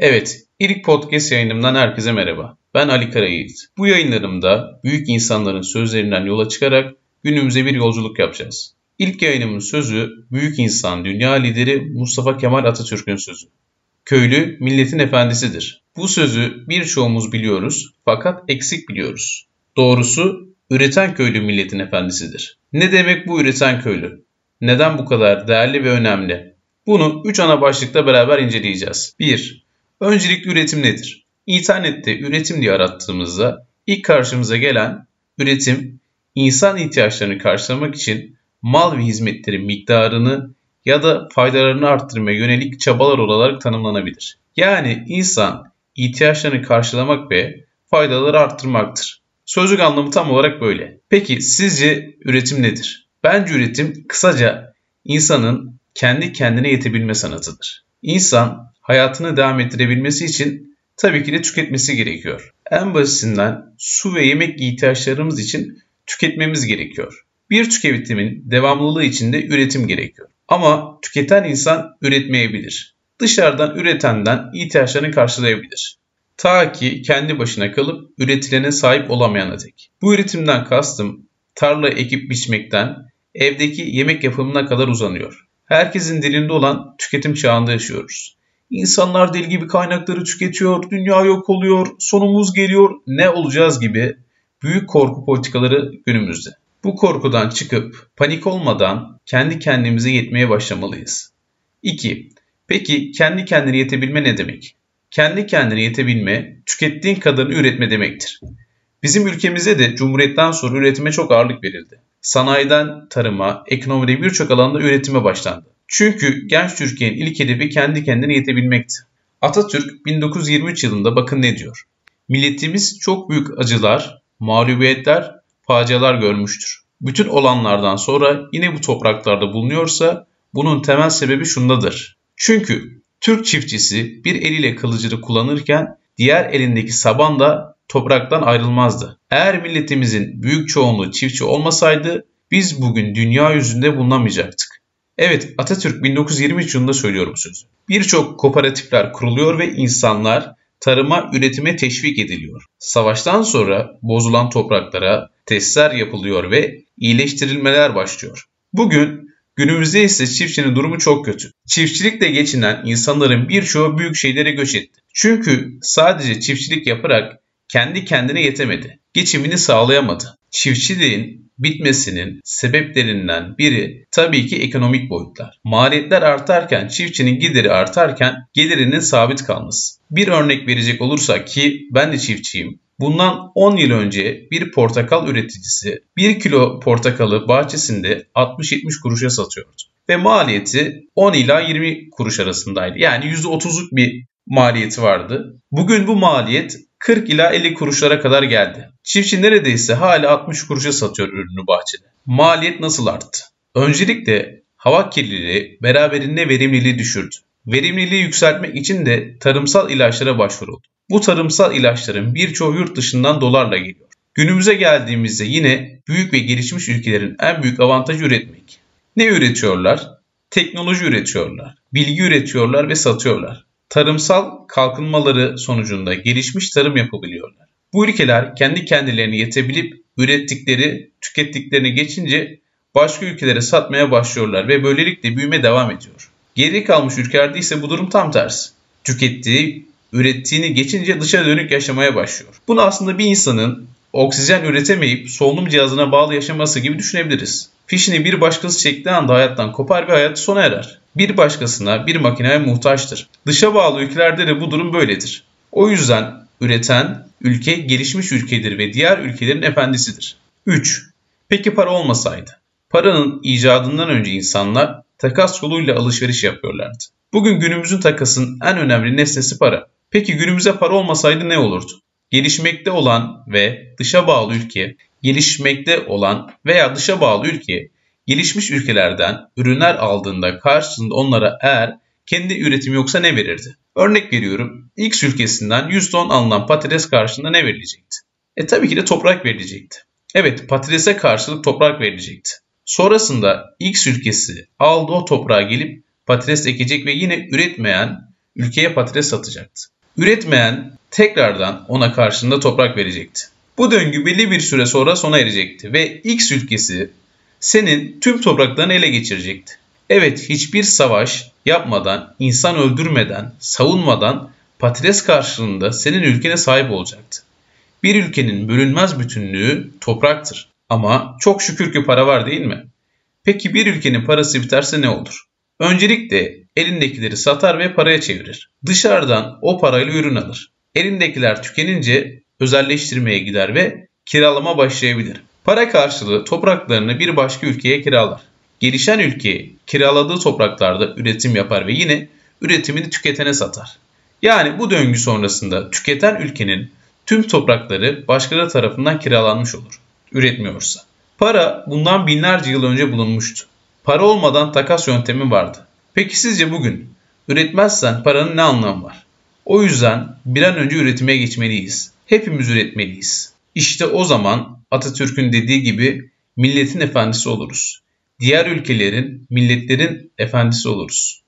Evet, ilk podcast yayınımdan herkese merhaba. Ben Ali Karayiğit. Bu yayınlarımda büyük insanların sözlerinden yola çıkarak günümüze bir yolculuk yapacağız. İlk yayınımın sözü büyük insan, dünya lideri Mustafa Kemal Atatürk'ün sözü. Köylü milletin efendisidir. Bu sözü birçoğumuz biliyoruz fakat eksik biliyoruz. Doğrusu üreten köylü milletin efendisidir. Ne demek bu üreten köylü? Neden bu kadar değerli ve önemli? Bunu 3 ana başlıkta beraber inceleyeceğiz. 1. Öncelikli üretim nedir? İnternette üretim diye arattığımızda ilk karşımıza gelen üretim insan ihtiyaçlarını karşılamak için mal ve hizmetlerin miktarını ya da faydalarını arttırmaya yönelik çabalar olarak tanımlanabilir. Yani insan ihtiyaçlarını karşılamak ve faydaları arttırmaktır. Sözlük anlamı tam olarak böyle. Peki sizce üretim nedir? Bence üretim kısaca insanın kendi kendine yetebilme sanatıdır. İnsan hayatını devam ettirebilmesi için tabii ki de tüketmesi gerekiyor. En basitinden su ve yemek ihtiyaçlarımız için tüketmemiz gerekiyor. Bir tüketimin devamlılığı için de üretim gerekiyor. Ama tüketen insan üretmeyebilir. Dışarıdan üretenden ihtiyaçlarını karşılayabilir. Ta ki kendi başına kalıp üretilene sahip olamayana dek. Bu üretimden kastım tarla ekip biçmekten evdeki yemek yapımına kadar uzanıyor. Herkesin dilinde olan tüketim çağında yaşıyoruz. İnsanlar deli gibi kaynakları tüketiyor, dünya yok oluyor, sonumuz geliyor, ne olacağız gibi büyük korku politikaları günümüzde. Bu korkudan çıkıp panik olmadan kendi kendimize yetmeye başlamalıyız. 2. Peki kendi kendine yetebilme ne demek? Kendi kendine yetebilme, tükettiğin kadarını üretme demektir. Bizim ülkemizde de Cumhuriyet'ten sonra üretime çok ağırlık verildi. Sanayiden tarıma, ekonomide birçok alanda üretime başlandı. Çünkü genç Türkiye'nin ilk hedefi kendi kendine yetebilmekti. Atatürk 1923 yılında bakın ne diyor. Milletimiz çok büyük acılar, mağlubiyetler, facialar görmüştür. Bütün olanlardan sonra yine bu topraklarda bulunuyorsa bunun temel sebebi şundadır. Çünkü Türk çiftçisi bir eliyle kılıcını kullanırken diğer elindeki saban da topraktan ayrılmazdı. Eğer milletimizin büyük çoğunluğu çiftçi olmasaydı biz bugün dünya yüzünde bulunamayacaktık. Evet Atatürk 1923 yılında söylüyorum sözü. Birçok kooperatifler kuruluyor ve insanlar tarıma, üretime teşvik ediliyor. Savaştan sonra bozulan topraklara testler yapılıyor ve iyileştirilmeler başlıyor. Bugün günümüzde ise çiftçinin durumu çok kötü. Çiftçilikle geçinen insanların birçoğu büyük şehirlere göç etti. Çünkü sadece çiftçilik yaparak kendi kendine yetemedi. Geçimini sağlayamadı. Çiftçiliğin bitmesinin sebeplerinden biri tabii ki ekonomik boyutlar. Maliyetler artarken çiftçinin gideri artarken gelirinin sabit kalması. Bir örnek verecek olursak ki ben de çiftçiyim. Bundan 10 yıl önce bir portakal üreticisi 1 kilo portakalı bahçesinde 60-70 kuruşa satıyordu. Ve maliyeti 10 ila 20 kuruş arasındaydı. Yani %30'luk bir maliyeti vardı. Bugün bu maliyet 40 ila 50 kuruşlara kadar geldi. Çiftçi neredeyse hala 60 kuruşa satıyor ürünü bahçede. Maliyet nasıl arttı? Öncelikle hava kirliliği beraberinde verimliliği düşürdü. Verimliliği yükseltmek için de tarımsal ilaçlara başvuruldu. Bu tarımsal ilaçların birçoğu yurt dışından dolarla geliyor. Günümüze geldiğimizde yine büyük ve gelişmiş ülkelerin en büyük avantajı üretmek. Ne üretiyorlar? Teknoloji üretiyorlar, bilgi üretiyorlar ve satıyorlar tarımsal kalkınmaları sonucunda gelişmiş tarım yapabiliyorlar. Bu ülkeler kendi kendilerini yetebilip ürettikleri, tükettiklerini geçince başka ülkelere satmaya başlıyorlar ve böylelikle büyüme devam ediyor. Geri kalmış ülkelerde ise bu durum tam tersi. Tükettiği, ürettiğini geçince dışa dönük yaşamaya başlıyor. Bunu aslında bir insanın oksijen üretemeyip solunum cihazına bağlı yaşaması gibi düşünebiliriz. Fişini bir başkası çektiği anda hayattan kopar ve hayatı sona erer bir başkasına bir makineye muhtaçtır. Dışa bağlı ülkelerde de bu durum böyledir. O yüzden üreten ülke gelişmiş ülkedir ve diğer ülkelerin efendisidir. 3. Peki para olmasaydı? Paranın icadından önce insanlar takas yoluyla alışveriş yapıyorlardı. Bugün günümüzün takasın en önemli nesnesi para. Peki günümüze para olmasaydı ne olurdu? Gelişmekte olan ve dışa bağlı ülke, gelişmekte olan veya dışa bağlı ülke gelişmiş ülkelerden ürünler aldığında karşılığında onlara eğer kendi üretimi yoksa ne verirdi? Örnek veriyorum X ülkesinden 100 ton alınan patates karşılığında ne verilecekti? E tabii ki de toprak verilecekti. Evet patatese karşılık toprak verilecekti. Sonrasında X ülkesi aldığı o toprağa gelip patates ekecek ve yine üretmeyen ülkeye patates satacaktı. Üretmeyen tekrardan ona karşılığında toprak verecekti. Bu döngü belli bir süre sonra sona erecekti ve X ülkesi senin tüm topraklarını ele geçirecekti. Evet hiçbir savaş yapmadan, insan öldürmeden, savunmadan patates karşılığında senin ülkene sahip olacaktı. Bir ülkenin bölünmez bütünlüğü topraktır. Ama çok şükür ki para var değil mi? Peki bir ülkenin parası biterse ne olur? Öncelikle elindekileri satar ve paraya çevirir. Dışarıdan o parayla ürün alır. Elindekiler tükenince özelleştirmeye gider ve kiralama başlayabilir. Para karşılığı topraklarını bir başka ülkeye kiralar. Gelişen ülke kiraladığı topraklarda üretim yapar ve yine üretimini tüketene satar. Yani bu döngü sonrasında tüketen ülkenin tüm toprakları başkaları tarafından kiralanmış olur. Üretmiyorsa. Para bundan binlerce yıl önce bulunmuştu. Para olmadan takas yöntemi vardı. Peki sizce bugün üretmezsen paranın ne anlamı var? O yüzden bir an önce üretime geçmeliyiz. Hepimiz üretmeliyiz. İşte o zaman Atatürk'ün dediği gibi milletin efendisi oluruz. Diğer ülkelerin, milletlerin efendisi oluruz.